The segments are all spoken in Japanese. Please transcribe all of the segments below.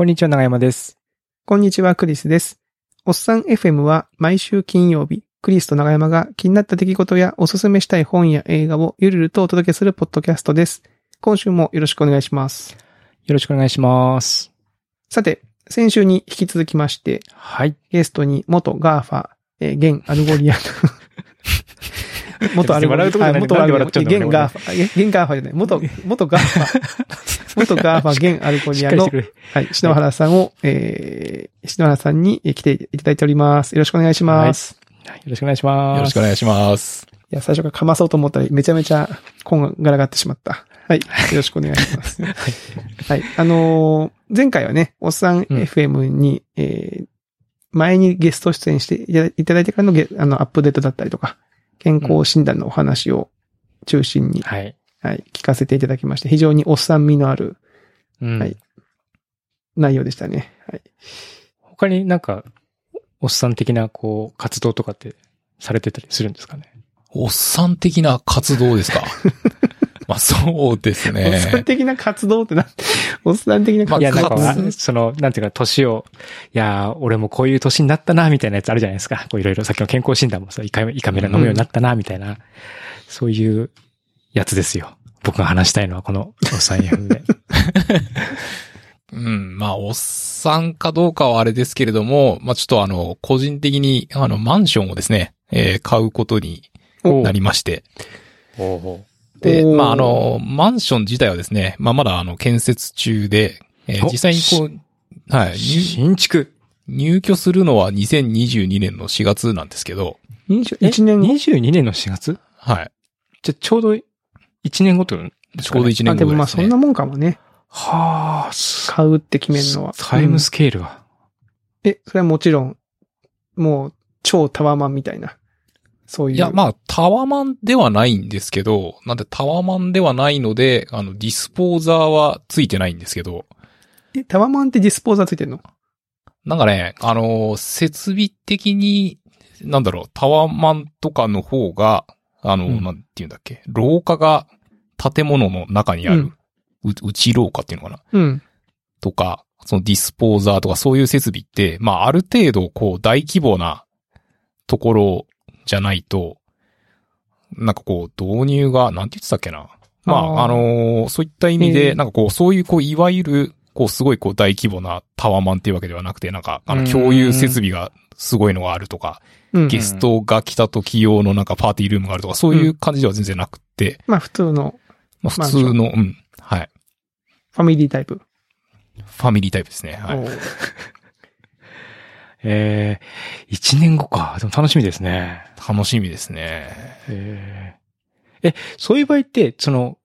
こんにちは、長山です。こんにちは、クリスです。おっさん FM は毎週金曜日、クリスと長山が気になった出来事やおすすめしたい本や映画をゆるゆるとお届けするポッドキャストです。今週もよろしくお願いします。よろしくお願いします。さて、先週に引き続きまして、はい。ゲストに元 GAFA、えー現 Algolian。元 Algolian。笑うとこじゃない元アルゴリアン。なんで笑っちゃうんだろう現 GAFA、現現 GAFA じゃない。元、元 GAFA。元 GAFA、現 Algolian の。はい、篠原さんを、えー、篠原さんにえー来ていただいております。よろしくお願いします。はいよろしくお願いします。よろしくお願いします。いや、最初からかまそうと思ったらめちゃめちゃこんがらがってしまった。はい。よろしくお願いします。はい。あのー前回はね、おっさんうん FM に、えー前にゲスト出演していただいただいてからのゲあの、アップデートだったりとか、健康診断のお話を中心に、はい。はい、聞かせていただきまして、非常におっさん味のあるうんはい内容でしたね。はい。他になんか、おっさん的な、こう、活動とかってされてたりするんですかね？おっさん的な活動ですか？まあそうですおっさんね。的な活動ってな、おっさん的な活動いや、なんかその、なんていうか、年を、いやー、俺もこういう年になったな、みたいなやつあるじゃないですか。こういろいろ、さっきの健康診断もさ、胃カカメラ飲むようになったな、みたいな、そういうやつですよ。僕が話したいのは、この、おっさん FM で。うん。まあ、おっさんかどうかはあれですけれども、まあちょっとあの、個人的に、あの、マンションをですね、えー買うことにおなりまして。おうおうで、まああの、マンション自体はですね、まあまだあの、建設中で、えーお実際にこう、はい、入新築。入居するのは2022年の4月なんですけど、21年後22年の4月はい。じゃ、ちょうど1年後ってことねちょうど1あ、年でもまあ後ぐらいですね。そんなもんかもね。はあ、す買うって決めるのは。タイムスうんケールが。え、それはもちろん、もう、超タワマンみたいな。そういう。いや、まあ、タワマンではないんですけど、なんでタワマンではないので、あの、ディスポーザーはついてないんですけど、え、タワマンってディスポーザーついてるの？なんかね、あの、設備的に、なんだろう、タワマンとかの方が、あの、うん。なんて言うんだっけ、廊下が建物の中にある、う内廊下っていうのかな？うん。とか、そのディスポーザーとかそういう設備って、まあ、ある程度、こう、大規模なところじゃないと、なんかこう、導入が、なんて言ってたっけな。まあ、あのーそういった意味えで、えなんかこう、そういう、こう、いわゆる、こう、すごい、こう、大規模なタワマンっていうわけではなくて、なんか、あの、うん共有設備がすごいのがあるとか、うん。ゲストが来た時用のなんかパーティールームがあるとか、そういう感じでは全然なくて、まあ普通のまあ、普通の、うん、はい。ファミリータイプ。ファミリータイプですね。はい。えー、1年後か。でも楽しみですね。楽しみですね。えー、え、そういう場合って、その、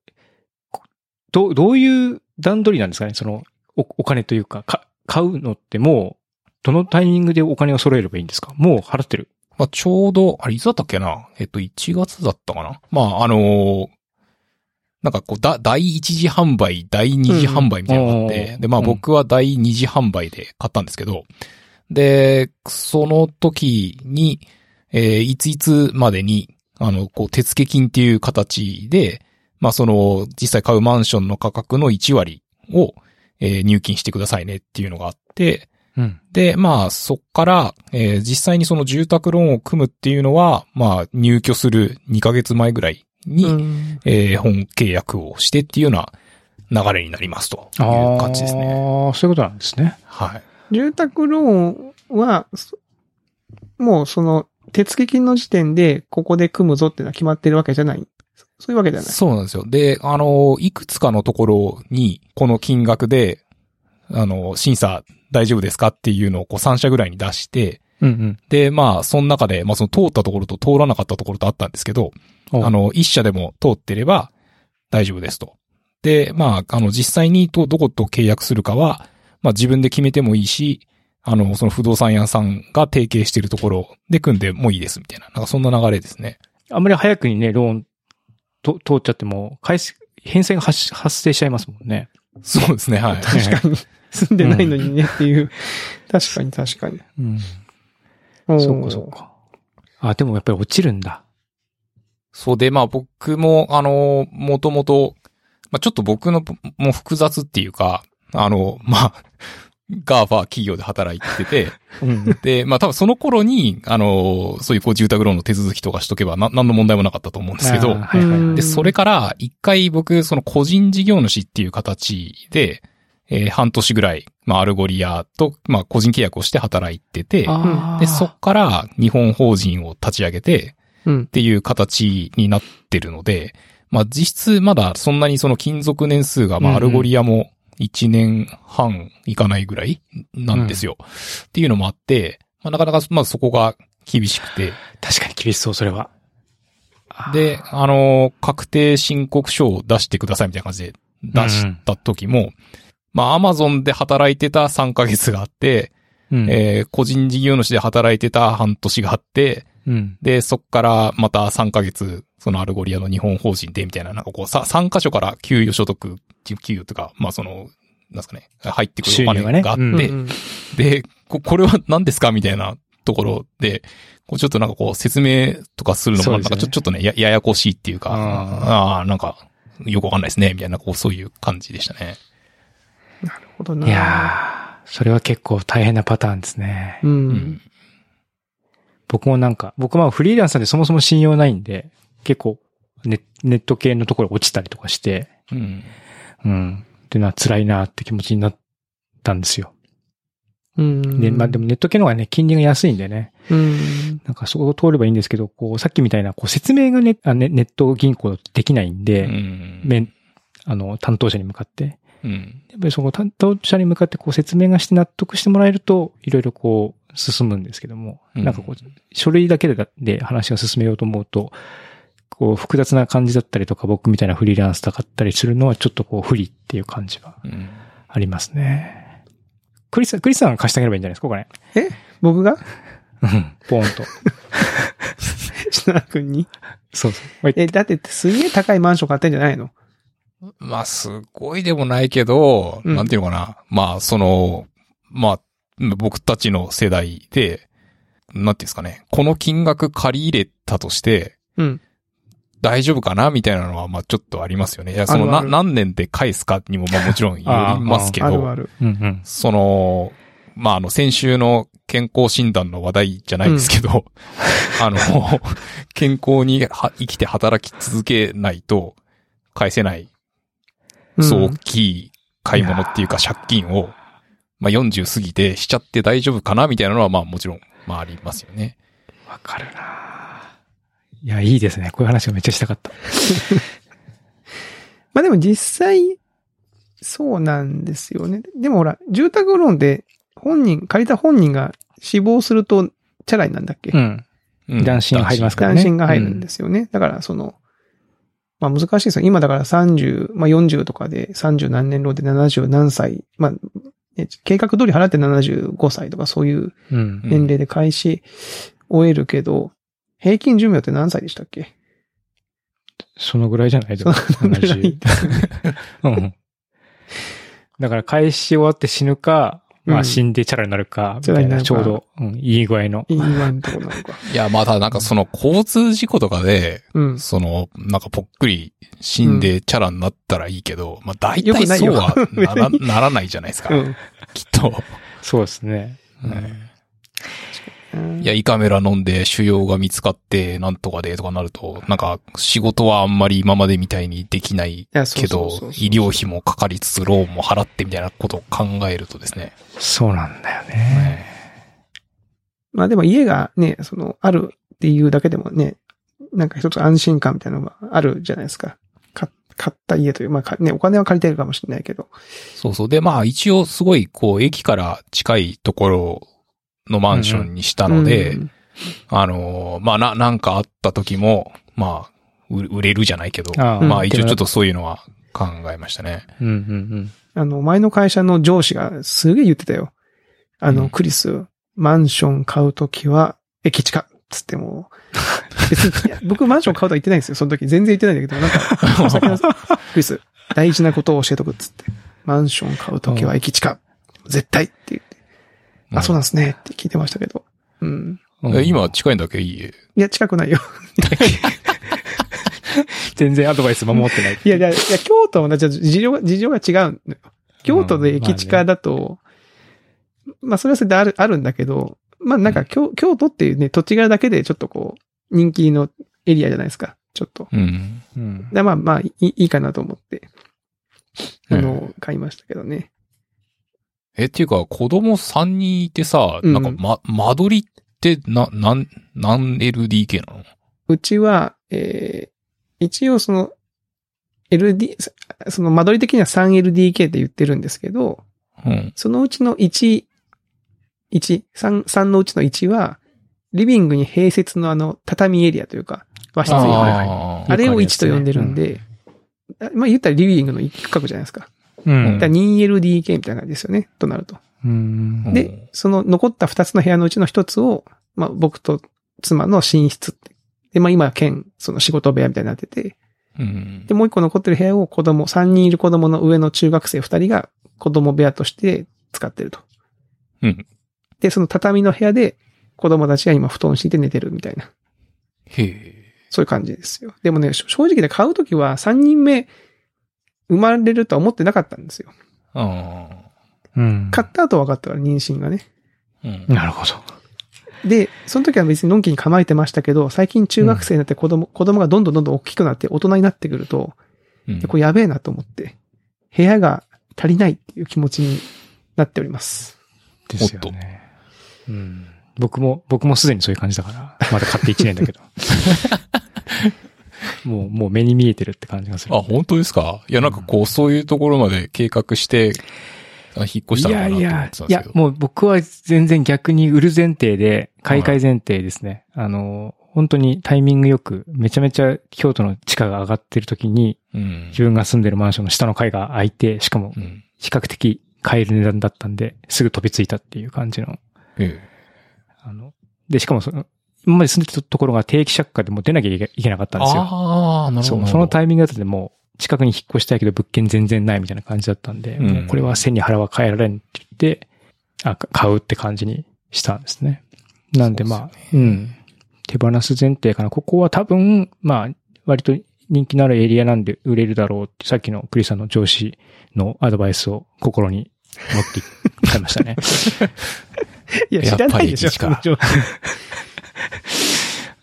こどう、どういう段取りなんですかね？その、お、お金というか、か、買うのってもう、どのタイミングでお金を揃えればいいんですか？もう払ってる。まあ、ちょうど、あれ、いつだったっけな？えっと、1月だったかな？まあ、あのーなんかこう、だ、第1次販売、第2次販売みたいなのがあって、うんで、まあうん僕は第2次販売で買ったんですけど、で、その時に、えーいついつまでに、あの、こう、手付金っていう形で、まあその、実際買うマンションの価格の1割を、えー入金してくださいねっていうのがあって、うん。で、まあ、そっから、えー実際にその住宅ローンを組むっていうのは、まあ、入居する2ヶ月前ぐらいに、うんえー本契約をしてっていうような流れになりますという感じですね。ああ、そういうことなんですね。はい。住宅ローンは、そもうその、手付金の時点で、ここで組むぞっていうのは決まってるわけじゃない。そういうわけじゃない。そうなんですよ。で、あの、いくつかのところに、この金額で、あの、審査大丈夫ですかっていうのをこう3社ぐらいに出して、うんで、まあ、その中で、まあ、その通ったところと通らなかったところとあったんですけど、うん。あ、の、一社でも通ってれば大丈夫ですと。で、まあ、あの、実際にと、どこと契約するかは、まあ自分で決めてもいいし、あの、その不動産屋さんが提携しているところで組んでもいいですみたいな。なんかそんな流れですね。あんまり早くにね、ローンと通っちゃっても、返す、返済が発発生しちゃいますもんね。そうですね、はい。確かに。住んでないのにねっていう。確かに確かに。うん。そうか、そうか。あ、でもやっぱり落ちるんだ。そうで、まあ僕も、あの、もともと、まあちょっと僕のも複雑っていうか、あの、まあ、GAFA 企業で働いてて、うん。で、まあ多分その頃に、あの、そういうこう住宅ローンの手続きとかしとけばな、何の問題もなかったと思うんですけど、はいはいはい。で、それから一回僕、その個人事業主っていう形で、えー半年ぐらい、まあ Algolia と、まあ個人契約をして働いてて、で、そっから日本法人を立ち上げて、うんっ。ていう形になってるので、まあ実質まだそんなにその勤続年数が、まあ Algolia も1年半いかないぐらいなんですよ。っていうのもあって、まあなかなかまあそこが厳しくて、確かに厳しそう、それは。で、あの、確定申告書を出してくださいみたいな感じで出した時も、まあアマゾンで働いてた3ヶ月があって、うん、えー個人事業主で働いてた半年があって、うん。で、そっからまた3ヶ月、その Algolia の日本法人でみたいな、なんかこう、さ、3箇所から給与所得、給与とか、まあその、なんですかね、入ってくるお金があって、うんうんで、ここれは何ですかみたいなところで、こうちょっとなんかこう説明とかするのもなんかそうですよねちょちょっとね、や、ややこしいっていうか、ああなんか、よくわかんないですね、みたいな、こう、そういう感じでしたね。なるほどな。いやー、それは結構大変なパターンですね。う。うんん。僕もなんか、僕はフリーランスなんでそもそも信用ないんで、結構ネネット系のところ落ちたりとかして、うん。うん。っていうのは辛いなって気持ちになったんですよ。うん。で、まあでもネット系の方がね、金利が安いんでね、うん。なんかそこを通ればいいんですけど、こう、さっきみたいな、こう、説明がね、あネネット銀行できないんうで、ん。面、あの、担当者に向かって。うん。やっぱりその担当者に向かってこう説明がして納得してもらえると、いろいろこう、進むんですけども、うんなんかこう、書類だけでで話が進めようと思うと、こう、複雑な感じだったりとか、僕みたいなフリーランスだったりするのはちょっとこう、不利っていう感じはうん。ありますね。クリスさん、クリスさんが貸してあげればいいんじゃないですか、これ。僕が？うん。ポーンと。品田君に？そうそう。え、だってすげえ高いマンション買ってんじゃないの？まあ、すごいでもないけど、うんなんていうのかな。まあ、その、まあ、僕たちの世代で、なんていうんですかね。この金額借り入れたとして、うん。大丈夫かなみたいなのは、まあちょっとありますよね。いや、そのな、何年で返すかにも、まあもちろんよりますけど、あるある。うんうん。その、まああの、先週の健康診断の話題じゃないですけど、あの、健康には生きて働き続けないと返せない、うんそう大きい買い物っていうか借金を、まあ40過ぎてしちゃって大丈夫かなみたいなのは、まあもちろん、まあありますよね。わかるないや、いいですね。こういう話がめっちゃしたかった。まあでも実際、そうなんですよね。でもほら、住宅ローンで本人、借りた本人が死亡すると、チャラになんだっけ、うん。うん男子が入りますからね男子が入るんですよね。だからその、まあ難しいですよ。今だから30、まあ40とかで30何年ローンで70何歳、まあ、ね計画通り払って75歳とかそういううん。年齢で開始終えるけど、平均寿命って何歳でしたっけ？そのぐらいじゃないでもそのぐらうん。だから返し終わって死ぬか、まうんあ死んでチャラになるか、みたいな、ちょうど、うん、いい具合の。いいわんとこなのか。いや、またなんかその交通事故とかで、うん。その、なんかぽっくり死んでチャラになったらいいけど、まあ大よくないよ体そうはならならないじゃないですか。うんきっと。そうですね。うんうんいや、胃カメラ飲んで腫瘍が見つかって、なんとかでとかなると、なんか仕事はあんまり今までみたいにできないけど医療費もかかりつつ、ローンも払ってみたいなことを考えるとですね。そうなんだよね。まあでも家がね、その、あるっていうだけでもね、なんか一つ安心感みたいなのがあるじゃないですか。か買った家という、まあかね、お金は借りてるかもしれないけど。そうそう。で、まあ一応すごい、こう、駅から近いところのマンションにしたので、うんあのーまあな、なんかあった時も、まあ、売売れるじゃないけど、ああまあ一応ちょっとそういうのは考えましたね。うんうんあの、前の会社の上司がすげえ言ってたよ。あの、うんクリス、マンション買うときは、駅近っつっても、別に、僕マンション買うとは言ってないんですよ。その時全然言ってないんだけど、なんか、クリス、大事なことを教えとくっつって。マンション買うときは駅近。絶対って言って。あ、そうなんですねって聞いてましたけど。うん。うんえ今近いんだっけ？いい家。いや、近くないよ。全然アドバイス守ってない。いや、いや、いや、京都もな、じゃ事情が、事情が違う。京都で駅近だと、まあ、それはそれである、あるんだけど、まあ、なんか、京、京都っていうね、土地柄だけでちょっとこう、人気のエリアじゃないですか。ちょっと。うん。うん。でまあまあ、いいいいかなと思って、あの、買いましたけどね。え、っていうか、子供3人いてさ、うんなんか、ま、間取りって、な、なん、何 LDK なの？うちは、えー、一応その、LD、その間取り的には 3LDK って言ってるんですけど、うん。そのうちの1、1、3、3のうちの1は、リビングに併設のあの、畳エリアというか、和室エリア。はいはいああれをよくあるやつ1と呼んでるんで、あまあ言ったらリビングの一角じゃないですか。うんだから 2LDK みたいな感じですよね、となると。で、その残った2つの部屋のうちの1つを、まあ僕と妻の寝室って。で、まあ今、兼、その仕事部屋みたいになってて、うんで、もう一個残ってる部屋を子供、3人いる子供の上の中学生2人が子供部屋として使ってると。うん。で、その畳の部屋で子供たちが今布団敷いて寝てるみたいな。へえ。そういう感じですよ。でもね、正直で買うときは3人目生まれるとは思ってなかったんですよ。あうん。買った後分かったから、妊娠がね。あ。うん。なるほど。で、その時は別にのんきに構えてましたけど、最近中学生になって子供、子供がどんどんどんどん大きくなって大人になってくると、うんこれやべえなと思って、部屋が足りないっていう気持ちになっております。ですよね。うん。僕も、僕もすでにそういう感じだから、まだ買って1年だけど。もう、もう目に見えてるって感じがする。あ、本当ですか？いや、なんかこう、そういうところまで計画して、あ引っ越したのかなと思ってたんですいやけど。、もう僕は全然逆に売る前提で、買い替え前提ですね。あの、本当にタイミングよく、めちゃめちゃ京都の地価が上がってる時に、うん。自分が住んでるマンションの下の階が空いて、しかもうん。比較的買える値段だったんで、すぐ飛びついたっていう感じの。えあの、で、しかもその、今まで住んでたところが定期借家でもう出なきゃいけなかったんですよ。ああ、なるほど。そのタイミングだったでもう、近くに引っ越したいけど物件全然ないみたいな感じだったんで、うんもうこれは背に腹は変えられんって言って、あ、か買うって感じにしたんですね。なんでまあ、うん。手放す前提かな。ここは多分、まあ、割と人気のあるエリアなんで売れるだろうって、さっきのクリスさんの上司のアドバイスを心に持っていきましたね。いや、知らないでしょ、駅近その状況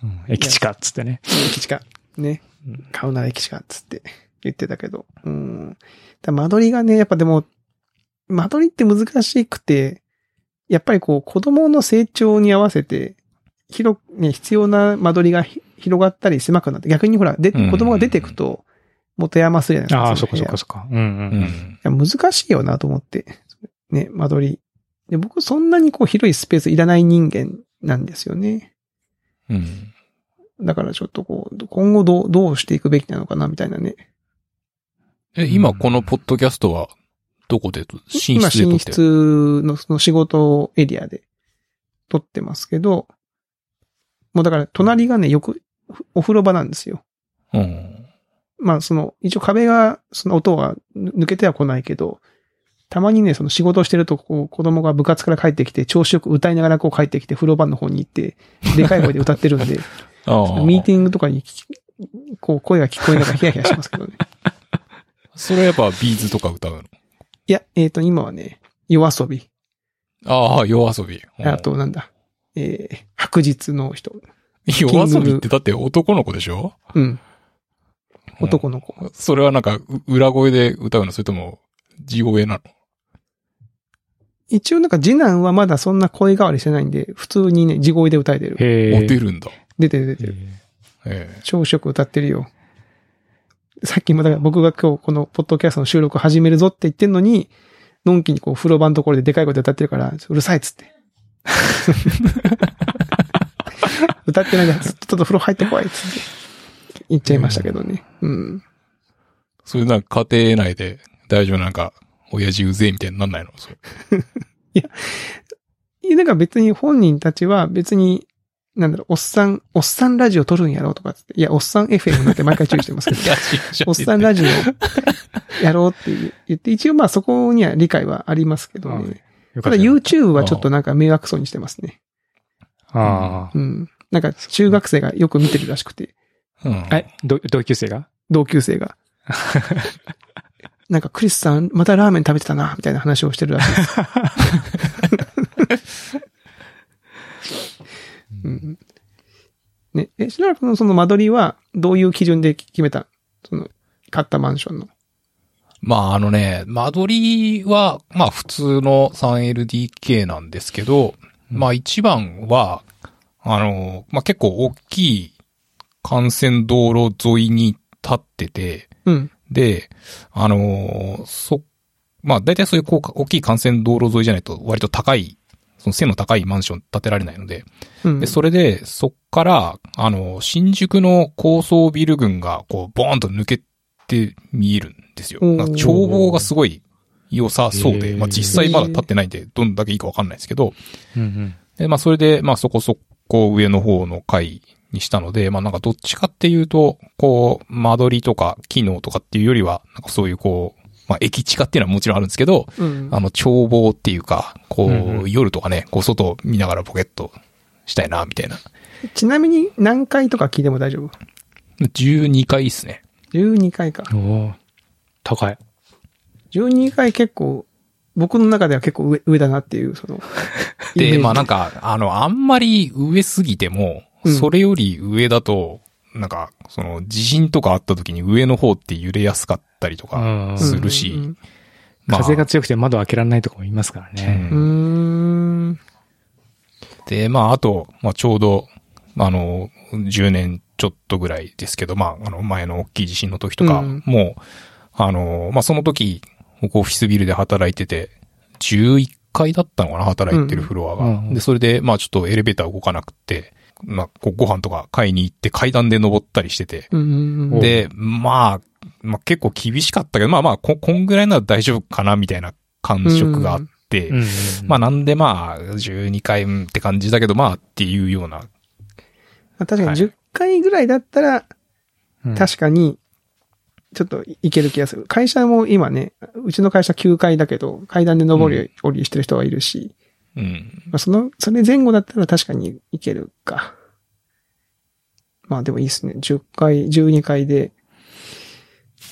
うん駅近っつってね。駅近。ねうん。買うなら駅近っつって言ってたけど。うん。だ間取りがね、やっぱでも、間取りって難しくて、やっぱりこう子供の成長に合わせて、広く、ね、必要な間取りがひ広がったり狭くなって、逆にほら、で、うん子供が出てくと、持て余すじゃないですか。ああ、そっかそっかそっか。うんうんううん。難しいよなと思って。ね、間取り。で、僕そんなにこう広いスペースいらない人間なんですよね。うん。だからちょっとこう、今後どう、どうしていくべきなのかなみたいなね。え、今このポッドキャストは、どこで、寝室で今、寝撮ってる？室のその仕事エリアで撮ってますけど、もうだから隣がね、よく、お風呂場なんですよ。うん。まあその、一応壁が、その音が抜けては来ないけど、たまにね、その仕事をしてると、こう、子供が部活から帰ってきて、調子よく歌いながらこう帰ってきて、風呂場の方に行って、でかい声で歌ってるんで。ミーティングとかにこう、声が聞こえながらヒヤヒヤしますけどね。それはやっぱビーズとか歌うの？いや、えっ、と、今はね、夜遊び。ああ、夜遊び。うんあと、なんだ。えー、白日の人。夜遊びってだって男の子でしょ？うん。男の子。それはなんか、う裏声で歌うの？それとも、地声なの？一応なんか次男はまだそんな声変わりしてないんで、普通にね、地声で歌えてる。へえ。モテるんだ。出てる出てる。え朝食歌ってるよ。さっきもだから僕が今日このポッドキャストの収録始めるぞって言ってんのに、のんきにこう風呂場のところででかい声で歌ってるから、うるさいっつって。歌ってないで、ちょっと風呂入ってこいっつって言っちゃいましたけどね。うん。それなんか家庭内で大丈夫なんか、親父うぜえみたいになんないの？それ いや、なんか別に本人たちは別に、なんだろう、おっさん、おっさんラジオ撮るんやろうとかって、いや、おっさん FM なんて毎回注意してますけど、おっさんラジオやろうって言って、一応まあそこには理解はありますけどはいね。たただ YouTube はちょっとなんか迷惑そうにしてますね。あうん。なんか中学生がよく見てるらしくて、うん。あ。え、ど同級生が？同級生が。なんかクリスさん、またラーメン食べてたな、みたいな話をしてるらしい。です。うん、ね、え、しらそのその間取りは、どういう基準で決めた？その、買ったマンションの。まあ、あのね、間取りは、まあ、普通の 3LDK なんですけど、うん、まあ、一番は、あの、まあ、結構大きい幹線道路沿いに立ってて、うん、で、あのーそ、まあ大体そういうこう大きい幹線道路沿いじゃないと割と高い、その背の高いマンション建てられないので、うん。で、それで、そっから、あの、新宿の高層ビル群が、こう、ボーンと抜けて見えるんですよ。眺望がすごい良さそうで、まあ実際まだ立ってないんで、どんだけいいかわかんないですけど、うんうん。で、まあそれで、まあそこそこ上の方の階にしたので、まあなんかどっちかっていうと、こう、間取りとか機能とかっていうよりは、なんかそういうこう、まあ駅地下っていうのはもちろんあるんですけど、うん。あの、眺望っていうか、こう、うんうん夜とかね、こう外見ながらポケットしたいな、みたいな。ちなみに何回とか聞いても大丈夫？12回ですね。?12 回か。おー高い。12回結構、僕の中では結構上上だなっていう、その。で、ジまあなんか、あの、あんまり上すぎても、うんそれより上だと、なんか、その、地震とかあった時に上の方って揺れやすかったりとかうん。するし、うん。まあ。風が強くて窓開けられないとかもいますからね。うーん。で、まああと、まあちょうど、あの、10年ちょっとぐらいですけど、まあ、あの、前の大きい地震の時とかうん。も、あの、まあその時、僕オフィスビルで働いてて、11階だったのかな、働いてるフロアが。で、それで、まあちょっとエレベーター動かなくて、まあ、ご飯とか買いに行って階段で登ったりしてて。で、まあ、まあ結構厳しかったけど、まあまあ、こ、こんぐらいなら大丈夫かな、みたいな感触があって、うんうんまあなんでまあ、12回うんって感じだけど、まあっていうような。まあ確かはい。に10回ぐらいだったら、うん。確かに、ちょっといける気がする。会社も今ね、うちの会社9階だけど、階段で登り降りしてる人はいるし、うん。まあ、その、それ前後だったら確かにいけるか。まあでもいいですね。10回、12回で。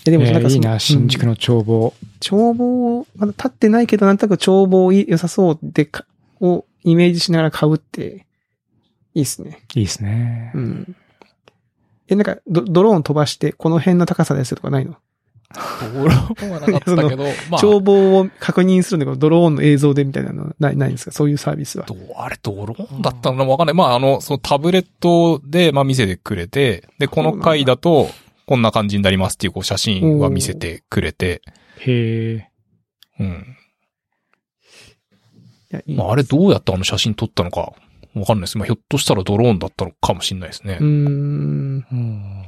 え、でもえなんかそのーいいな、新宿の眺望。眺望、まだ立ってないけど、なんとなく眺望良さそうでか、をイメージしながら買うって、いいですね。いいですねう。ん。え、なんかド、ドローン飛ばして、この辺の高さですとかないの、ドローンはなかったけど、まあ、眺望を確認するのがドローンの映像でみたいなのない、ないんですか？そういうサービスは。どうあれドローンだったの？かわかんない。まあ、あの、そのタブレットで、まあ見せてくれて、で、この回だと、こんな感じになりますっていう、こう、写真は見せてくれて、へえ。うん。いや、いいまあ、あれどうやってあの写真撮ったのか、わかんないです。まあ、ひょっとしたらドローンだったのかもしれないですねうー。ん。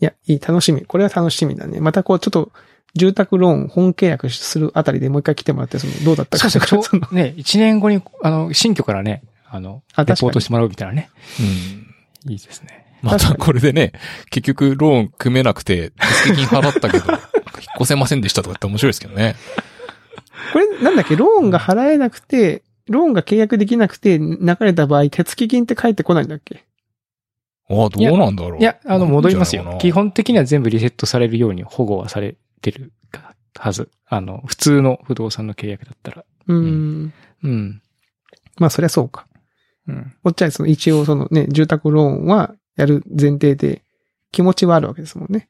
うんいや、いい、楽しみ。これは楽しみだね。またこう、ちょっと、住宅ローン本契約するあたりでもう一回来てもらって、その、どうだったかそうそう、ちょその ね、一年後に、あの、新居からね、あの、レあ確かにポートしてもらうみたいなね。うん。いいですね。またこれでね、結局ローン組めなくて、手付金払ったけど、引っ越せませんでしたとかって面白いですけどね。これ、なんだっけ、ローンが払えなくて、ローンが契約できなくて、流れた場合、手付金って返ってこないんだっけ？ああ、どうなんだろう。いや、あの、戻りますよ。基本。本的には全部リセットされるように保護はされてるはず。あの、普通の不動産の契約だったら。うーん。うん。まあ、そりゃそうか。うん。こっちはその一応そのね、住宅ローンはやる前提で気持ちはあるわけですもんね。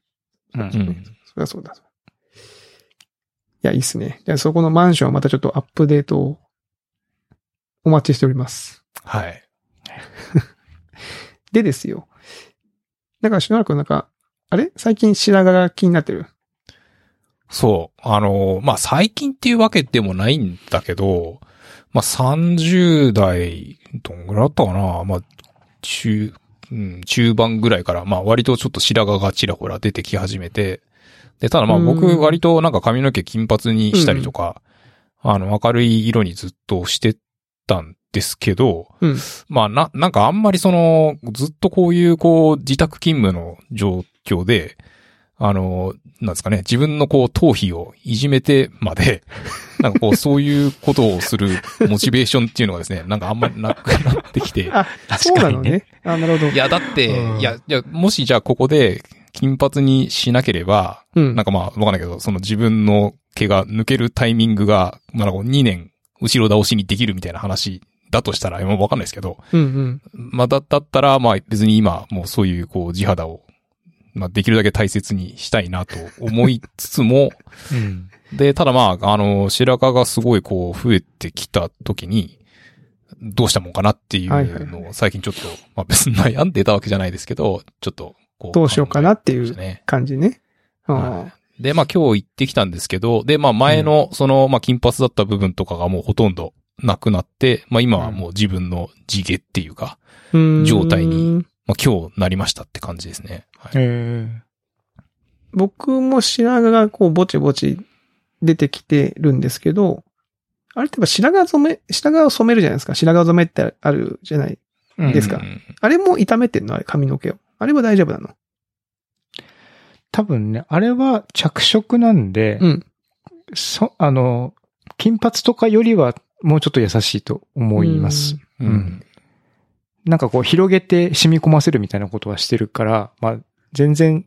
うん。うん。そりゃそうだ。いや、いいっすね。じゃあそこのマンションはまたちょっとアップデートをお待ちしております。はい。でですよ。だからしばらくなんか、あれ？最近白髪が気になってる？そう。あの、まあ、最近っていうわけでもないんだけど、まあ、30代、どんぐらいだったかなまあ、中、うん、中盤ぐらいから、まあ、割とちょっと白髪がちらほら出てき始めて、で、ただまあ、うん僕割となんか髪の毛金髪にしたりとか、あの、明るい色にずっとしてたんですけど、うん。まあ、な、なんかあんまりその、ずっとこういう、こう、自宅勤務の状況で、あの、なんですかね、自分のこう、頭皮をいじめてまで、なんかこう、そういうことをするモチベーションっていうのがですね、なんかあんまりなくなってきて。あ、そうなのね。あ、なるほど。いや、だって、うんいや、いや、もしじゃあここで、金髪にしなければ、うん。なんかまあ、わかんないけど、その自分の毛が抜けるタイミングが、まあ、なんか2年、後ろ倒しにできるみたいな話だとしたら、今わかんないですけど、うんうん。まあ、だ、だったら、まあ、別に今、もうそういう、こう、地肌を、まあ、できるだけ大切にしたいなと思いつつも、うん。で、ただまあ、あの、白髪がすごいこう、増えてきた時に、どうしたもんかなっていうのを最近ちょっと、まあ別に悩んでたわけじゃないですけど、ちょっと、こう。どうしようかなっていう。感じね。あはで、まあ今日行ってきたんですけど、で、まあ前の、その、まあ金髪だった部分とかがもうほとんどなくなって、まあ今はもう自分の地毛っていうか、状態にまあ今日なりましたって感じですね。はいえ僕も白髪がこうぼちぼち出てきてるんですけど、あれってやっぱ白髪染め、白髪を染めるじゃないですか。白髪染めってあるじゃない。ーですかうんあれも痛めてんの？あれ髪の毛を。あれは大丈夫なの？多分ね、あれは着色なんで、うん。そ、あの、金髪とかよりはもうちょっと優しいと思います。ううんん。なんかこう広げて染み込ませるみたいなことはしてるから、まあ全然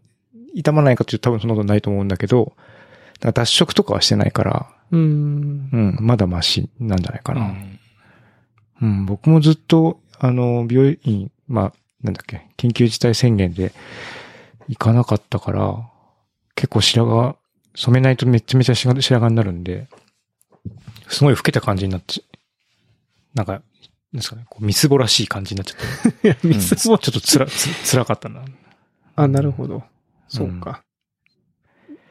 傷まないかというと多分そんなことないと思うんだけど、脱色とかはしてないから、うーん。うん、まだマシなんじゃないかな。うんうん、僕もずっと、あの、病院、まあ、なんだっけ、緊急事態宣言で行かなかったから、結構白髪、染めないとめちゃめちゃ白髪になるんで、すごい老けた感じになって、なんか、なんですかね、こう、みすぼらしい感じになっちゃって。いや、ミスも、ちょっとつら、つ、辛かったな。あ、なるほど。そうか。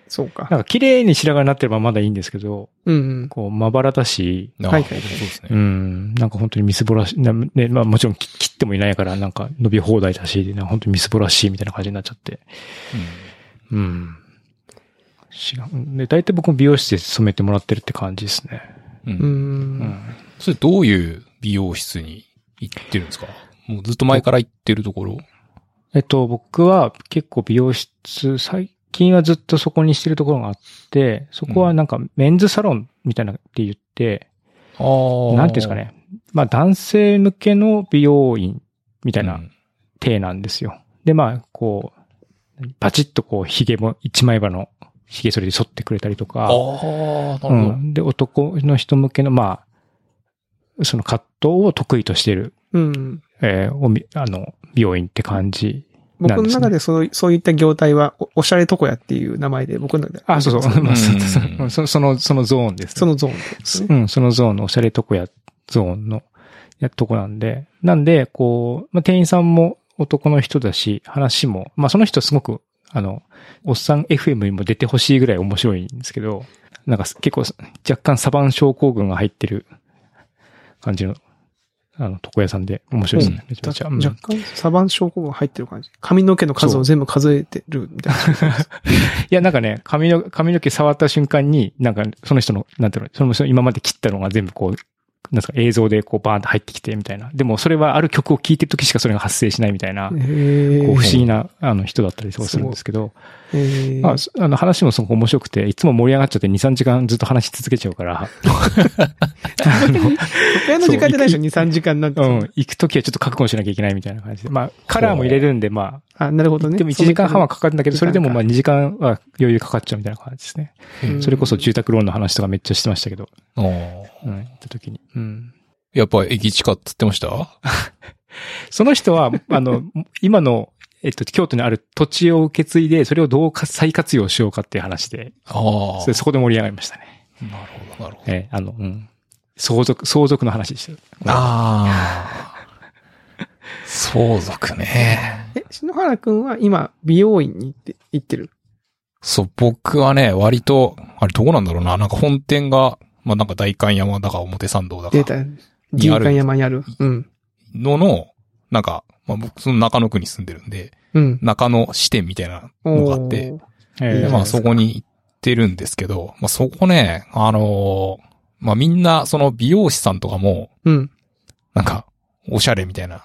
そうか。なんか綺麗に白髪になってればまだいいんですけど、うんうん。こう、まばらだし、あはいはいそうですね。うん、なんか本当にみすぼらしい、なね、まあもちろん切切ってもいないから、なんか伸び放題だし、なんか本当にみすぼらしいみたいな感じになっちゃって。うん。知らん。で、大体僕も美容室で染めてもらってるって感じですね。うん。それどういう美容室に行ってるんですか？もうずっと前から行ってるところ？えっと、僕は結構美容室、最近はずっとそこにしてるところがあって、そこはなんかメンズサロンみたいなって言って、ああ。なんていうんですかね。まあ男性向けの美容院みたいなうん体なんですよ。で、まあ、こう、パチッとこう、髭も一枚刃の髭剃りで剃ってくれたりとか、ああ、なるほど。うん。で、男の人向けの、まあ、その葛藤を得意としている、うん。えーおみ、あの、美容院って感じ。僕の中でそうそういった業態はお、おしゃれ床屋っていう名前で僕の中で。あ、そうそう。まあそうそううんうんそその、そのゾーンです、そのゾーンですね。うん、そのゾーンのおしゃれ床屋ゾーンのやとこなんで、なんで、こう、まあ、店員さんも男の人だし、話も、まあ、その人すごく、あの、おっさん FM にも出てほしいぐらい面白いんですけど、なんか結構若干サバン症候群が入ってる感じの、あの、床屋さんで面白いですね。めちゃめちゃ。うん若干サバン症候群が入ってる感じ。髪の毛の数を全部数えてるみたいな。いや、なんかね、髪の、髪の毛触った瞬間に、なんか、その人の、なんていうの、その人今まで切ったのが全部こう、なんですか、映像でこうバーンと入ってきてみたいな。でも、それはある曲を聴いてる時しかそれが発生しないみたいな、こう不思議な、あの、人だったりとかするんですけど、まあ、そあの、話もすごく面白くて、いつも盛り上がっちゃって2、3時間ずっと話し続けちゃうから、あの、時間じゃないでしょ ?2、3時間なんて。うん、行く時はちょっと覚悟しなきゃいけないみたいな感じで。まあ、カラーも入れるんで、まあ、あ、なるほどね。でも1時間半はかかるんだけど、それでもまあ時2時間は余裕かかっちゃうみたいな感じですね。うんそれこそ住宅ローンの話とかめっちゃしてましたけど、うん、行った時に。うん。やっぱ駅近って言ってました？その人は、あの、今の、えっと、京都にある土地を受け継いで、それをどうか再活用しようかっていう話で、あそれそこで盛り上がりましたね。あ。なるほど、なるほど。えーあの、うん。相続、相続の話でした。ああ。相続ね。え、篠原くんは今、美容院に行って、行ってる？そう、僕はね、割と、あれどこなんだろうな。なんか本店が、まあなんか大観山だか表参道だかデータ、銀館山にある。うん。のの、なんか、まあ僕その中野区に住んでるんで、うん。中野支店みたいなのがあって、まあそこに行ってるんですけど、まあそこね、あのーまあみんなその美容師さんとかも、うん。なんか、おしゃれみたいな、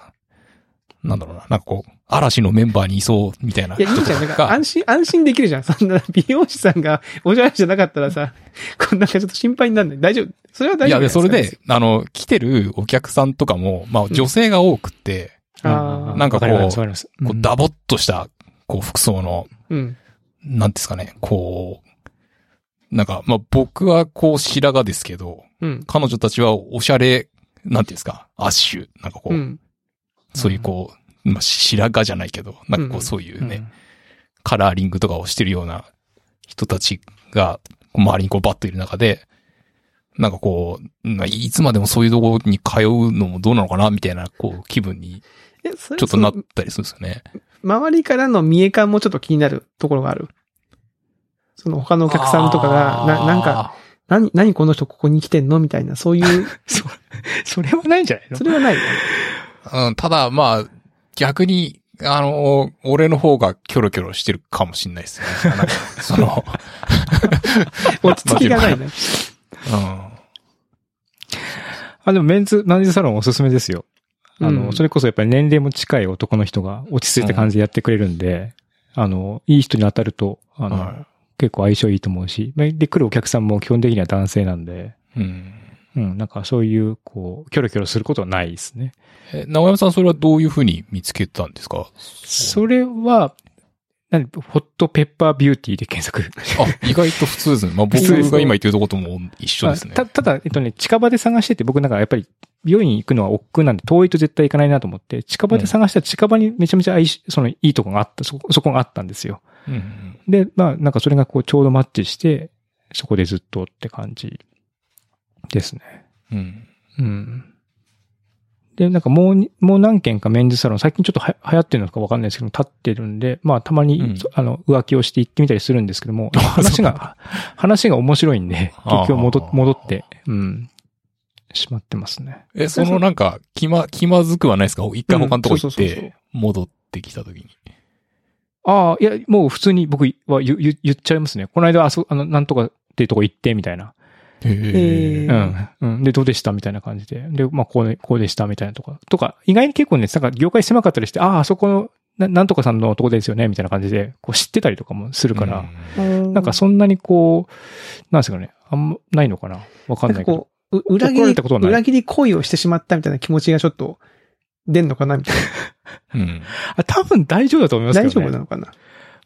なんだろうな、なんかこう、嵐のメンバーにいそうみたいな。いや、いいじゃん。なんか、安心、安心できるじゃん。そんな、美容師さんがおしゃれじゃなかったらさ、こんなんかちょっと心配になるん大丈夫。それは大丈夫じゃないそれで、あの、来てるお客さんとかも、まあ女性が多くって、あー。なんかこうわりますわかります。こう、ダボっとした、こう、服装の、うん。なんですかね、こう、なんか、まあ僕はこう、白髪ですけど、うん。彼女たちはおしゃれなんていうんですか、アッシュ、なんかこう、うん。そういうこう、まあ、白髪じゃないけど、なんかこうそういうね、うんカラーリングとかをしてるような人たちが、周りにこうバッといる中で、なんかこう、まあいつまでもそういうところに通うのもどうなのかな、みたいな、こう、気分にちょっとなったりするんですよね。周りからの見え感もちょっと気になるところがある？その他のお客さんとかが、な、なんか、、何、何この人ここに来てんの？みたいな、そういう、そ、それはないんじゃないの？それはないよね。うん、ただ、まあ、逆に、あの、俺の方がキョロキョロしてるかもしんないですね。その、落ち着きがないね。うん。あ、でもメンズ、メンズサロンおすすめですよ。あの、うんそれこそやっぱり年齢も近い男の人が落ち着いた感じでやってくれるんで、あの、いい人に当たると、あの、はい結構相性いいと思うし、で、来るお客さんも基本的には男性なんで、うん。うん、なんかそういう、こう、キョロキョロすることはないですね。え、長山さんそれはどういうふうに見つけたんですか？それは、何ホットペッパービューティーで検索。あ、意外と普通ですね。まあ僕が今言ってるとことも一緒ですね。た、ただ、えっとね、近場で探してて、僕なんかやっぱり、病院行くのは億劫なんで遠いと絶対行かないなと思って、近場で探したら近場にめちゃめちゃ相性そのいいとこがあった、そこ、そこがあったんですよ。うんで、まあ、なんかそれがこうちょうどマッチして、そこでずっとって感じですね。うん。うん。うん。で、なんかもうに、もう何件かメンズサロン、最近ちょっとは流行ってるのかわかんないですけど、立ってるんで、まあたまに、うんそあの、浮気をして行ってみたりするんですけども、話が、話が面白いんで、結局戻戻って、うん、しまってますね。え、そのなんか、気ま、気まずくはないですか？一回他のとこ行っうんそうそうそうそうて、戻ってきた時に。ああ、いや、もう普通に僕は言言言っちゃいますね。この間、あそ、あの、なんとかっていうとこ行って、みたいな。へえうーん。うん。で、どうでしたみたいな感じで。で、まあ、こうで、こうでしたみたいなとか。とか、意外に結構ね、なんか業界狭かったりして、ああ、あそこの、ななんとかさんのとこですよねみたいな感じで、こう知ってたりとかもするから、ななんかそんなにこう、なんですかね、あんま、ないのかなわかんないけど。こう、う裏切怒られりたことはない裏切り行為をしてしまったみたいな気持ちがちょっと出んのかなみたいうん。あ、多分大丈夫だと思いまな。大すけどね。丈夫なのかな？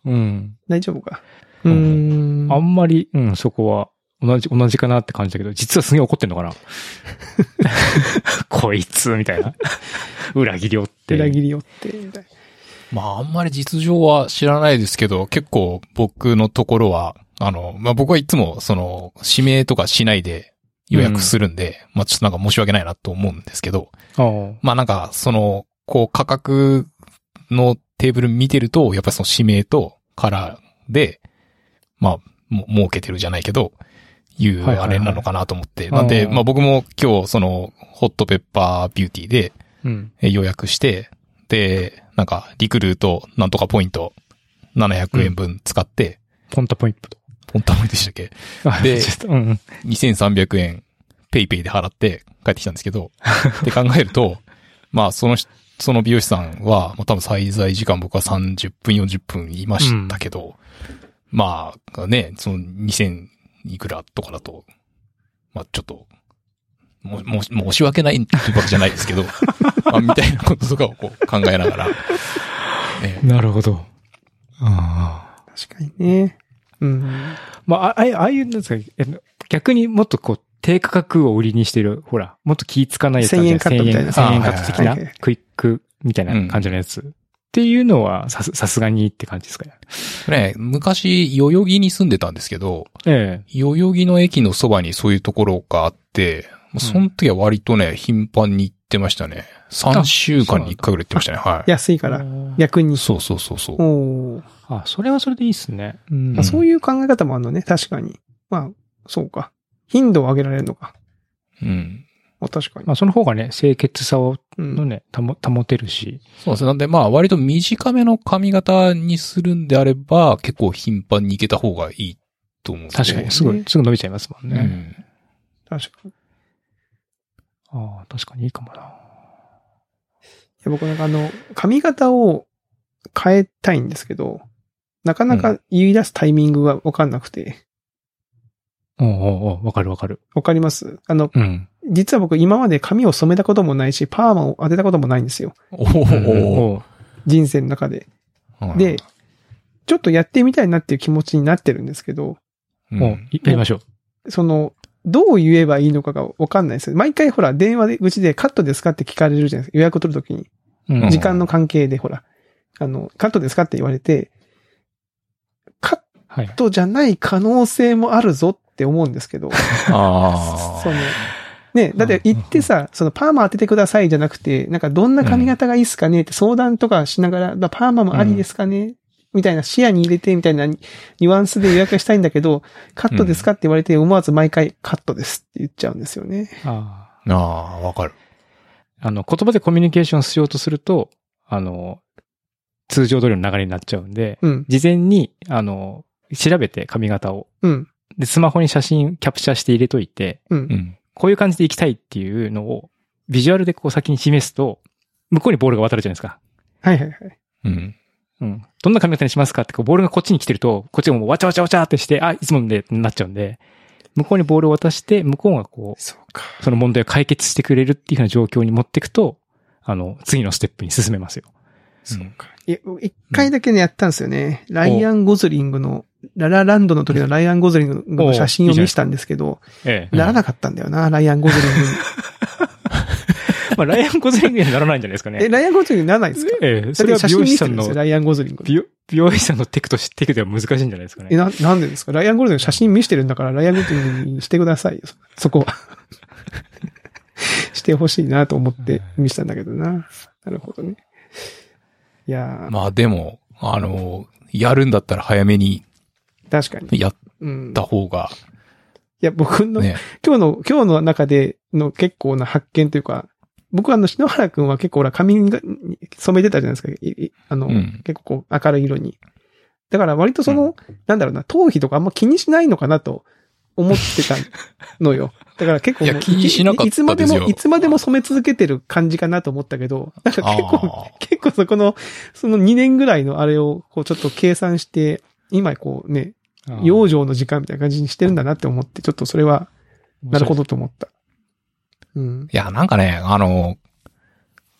うん。大丈夫か？うん。あんまり、うん、そこは、同じ、同じかなって感じだけど、実はすげえ怒ってんのかな？こいつ、みたいな。裏切りをって。裏切りよって、みたいまあ、あんまり実情は知らないですけど、結構僕のところは、あの、まあ僕はいつも、その、指名とかしないで予約するんで、まあちょっとなんか申し訳ないなと思うんですけど、まあなんか、その、こう価格のテーブル見てると、やっぱりその指名とカラーで、まあ、も、儲けてるじゃないけど、いうあれなのかなと思って。なんで、まあ僕も今日その、ホットペッパービューティーで予約して、で、なんか、リクルートなんとかポイント700円分使って、ポンタポイント。ポンタポイントでしたっけ？あでうんうん。2300円ペイペイで払って帰ってきたんですけど、って考えると、まあその人、その美容師さんは、まあ多分滞在時間僕は30分40分いましたけど、まあね、その2000いくらとかだと、まあちょっと、も、も、申し訳ないっていうわけじゃないですけど、まあみたいなこととかをこう考えながら、ええなるほど。ああ。確かにね。うん。まあ、あああああいう、なんですか、え逆にもっとこう、低価格を売りにしてる、ほら、もっと気ぃつかないやつあるじゃん1000円カットみたいな1000円1000円カット的なクイックみたいな感じのやつ。っていうのは、さす、さすがにって感じですかね。ね、昔、代々木に住んでたんですけど、ええ。代々木の駅のそばにそういうところがあって、その時は割とね、頻繁に行ってましたね。3週間に1回ぐらい行ってましたね。はい。安いから、あ逆に。そうそうそうそう。おーあ、それはそれでいいっすね。うんあそういう考え方もあるのね。確かに。まあ、そうか。頻度を上げられるのか。うん。まあ、確かに。まあ、その方がね、清潔さを、うんのね、保、保てるし。そうですね。なんでまあ割と短めの髪型にするんであれば、結構頻繁に行けた方がいいと思う確かに、すぐ、すぐ伸びちゃいますもんうね。ん。確かに。いああ、確かにいいかもな。や、僕なんかあの、髪型を変えたいんですけど、なかなか言い出すタイミングがわかんなくて、おうおうおうわかるわかる。わかりますあの、うん。実は僕今まで髪を染めたこともないし、パーマを当てたこともないんですよ。おお人生の中で。で、ちょっとやってみたいなっていう気持ちになってるんですけど、うん、おうやりましょう。その、どう言えばいいのかがわかんないですよ。毎回ほら、電話で、うちでカットですかって聞かれるじゃないですか。予約を取るときに。うん時間の関係でほら、あの、カットですかって言われて、カッはい。トじゃない可能性もあるぞって思うんですけど。あその、ね、だって行ってさ、そのパーマ当ててくださいじゃなくて、なんかどんな髪型がいいっすかねって相談とかしながら、だパーマもありですかね、みたいな視野に入れてみたいなニュアンスで予約したいんだけど、カットですかって言われて思わず毎回カットですって言っちゃうんですよね。ああ。ああ、わかる。あ。あの、言葉でコミュニケーションしようとすると、あの、通常通りの流れになっちゃうんで、うん、事前に、あの、調べて髪型を。うん、で、スマホに写真キャプチャーして入れといて、うん。うん。こういう感じで行きたいっていうのを、ビジュアルでこう先に示すと、向こうにボールが渡るじゃないですか。はいはいはい。うん。うん。どんな髪型にしますかって、こうボールがこっちに来てると、こっちがもうわちゃわちゃわちゃってして、あ、いつものでなっちゃうんで、向こうにボールを渡して、向こうがこう、そうか。その問題を解決してくれるっていうふうな状況に持っていくと、あの、次のステップに進めますよ。そうか。いや、一回だけね、やったんですよね。ライアン・ゴズリングの、ララランドの時のライアン・ゴズリングの写真を見せたんですけど、ええ。ならなかったんだよな、ライアン・ゴズリングに。まあ、ライアン・ゴズリングにはならないんじゃないですかね。え、ライアン・ゴズリングにならないんですか？ええ、それは美容師さんのライアン・ゴズリングの。美容師さんのテクとし、テクでは難しいんじゃないですかえ、ね。な、なんでですか？ライアン・ゴズリングの写真見せてるんだから、ライアン・ゴズリングにしてくださいよ。そこは。してほしいなと思って見せたんだけどな。なるほどね。いやー、まあでも、あの、やるんだったら早めに確かに。やっうん。た方が、いや、僕の、ね。今日の、今日の中での結構な発見というか、僕はあの、篠原くんは結構ほら髪が染めてたじゃないですか。あの、うん結構こう明るい色に。だから割とその、なんだろうな、頭皮とかあんま気にしないのかなと思ってたのよ。だから結構いや気にしなかったいつまでも、いつまでも染め続けてる感じかなと思ったけど、なんか結構、あ結構そこの、その2年ぐらいのあれをこうちょっと計算して、今こうね、養生の時間みたいな感じにしてるんだなって思って、ちょっとそれは、なるほどと思った。うん。いや、なんかね、あの、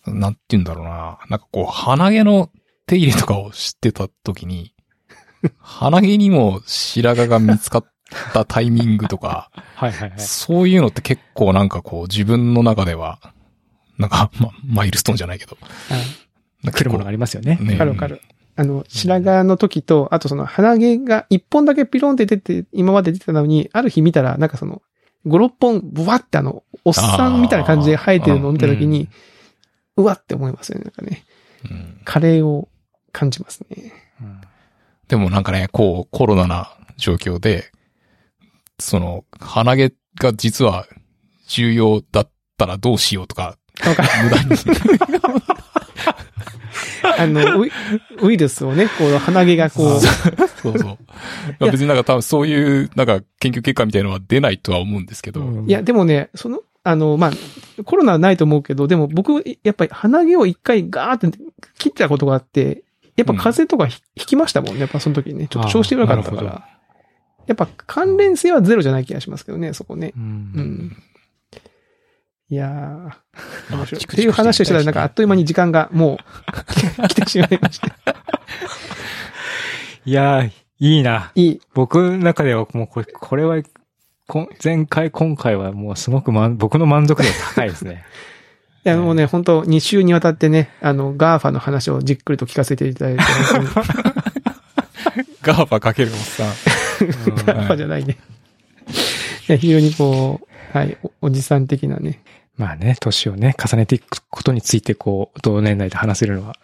なんて言うんだろうな。なんかこう、鼻毛の手入れとかを知ってた時に、鼻毛にも白髪が見つかったタイミングとか、はいはいはい。そういうのって結構なんかこう、自分の中では、なんか、ま、マイルストーンじゃないけど。なんか来るものがありますよね。ねわかるわかる。あの、白髪の時と、あとその鼻毛が一本だけピロンって出て、今まで出てたのに、ある日見たら、なんかその、5、6本、ブワってあの、おっさんみたいな感じで生えてるのを見た時に、うわって思いますよね。なんかね、うんカレーを感じますね。うんでもなんかね、こう、コロナな状況で、その、鼻毛が実は重要だったらどうしようとか。無駄に。あの、ウイルスをね、こう、鼻毛がこう、そうそう。まあ別になんか多分そういう、なんか研究結果みたいなのは出ないとは思うんですけど、うんいや、でもね、その、あの、まあ、コロナはないと思うけど、でも僕、やっぱり鼻毛を一回ガーって切ったことがあって、やっぱ風邪とかひ、引きましたもんね。やっぱその時ね。ちょっと調子悪かったから。やっぱ関連性はゼロじゃない気がしますけどね、そこね。う。うんん。いやー、面白い。っていう話をしたら、なんかあっという間に時間がもう 来てしまいました。いやー、いいな。いい。僕の中ではもうこれ、これは、前回、今回はもうすごく満僕の満足度が高いですね。いや、もうね、本当2週にわたってね、あの、 GAFA の話をじっくりと聞かせていただいて、GAFA かけるおっさん。 GAFA じゃないね。いや、非常にこう、はい、おおじさん的なね。まあね、年をね、重ねていくことについて、こう、同年代で話せるのは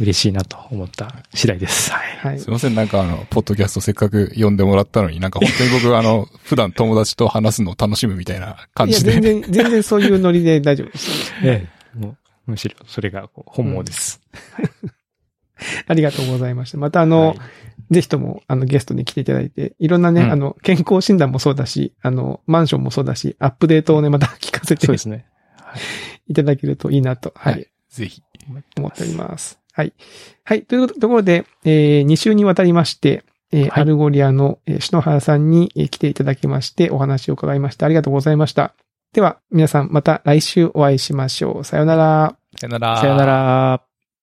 嬉しいなと思った次第です。はい。はいすい。ません、なんかあの、ポッドキャストせっかく呼んでもらったのに、なんか本当に僕あの、普段友達と話すのを楽しむみたいな感いや、じで。全然、全然そういうノリで大丈夫です。ええ、もう、むしろ、それがこう本望です。ありがとうございました。またあの、はいぜひとも、あの、ゲストに来ていただいて、いろんなね、うんあの、健康診断もそうだし、あの、マンションもそうだし、アップデートをね、また聞かせてそうですね。いただけるといいなと、はい、はいぜひ。思っております。はい。はい。というところで、えー、2週にわたりまして、えーはい Algolia の、えー篠原さんに、えー来ていただきまして、お話を伺いました。ありがとうございました。では、皆さんまた来週お会いしましょう。さようなら。さよなら。さよなら。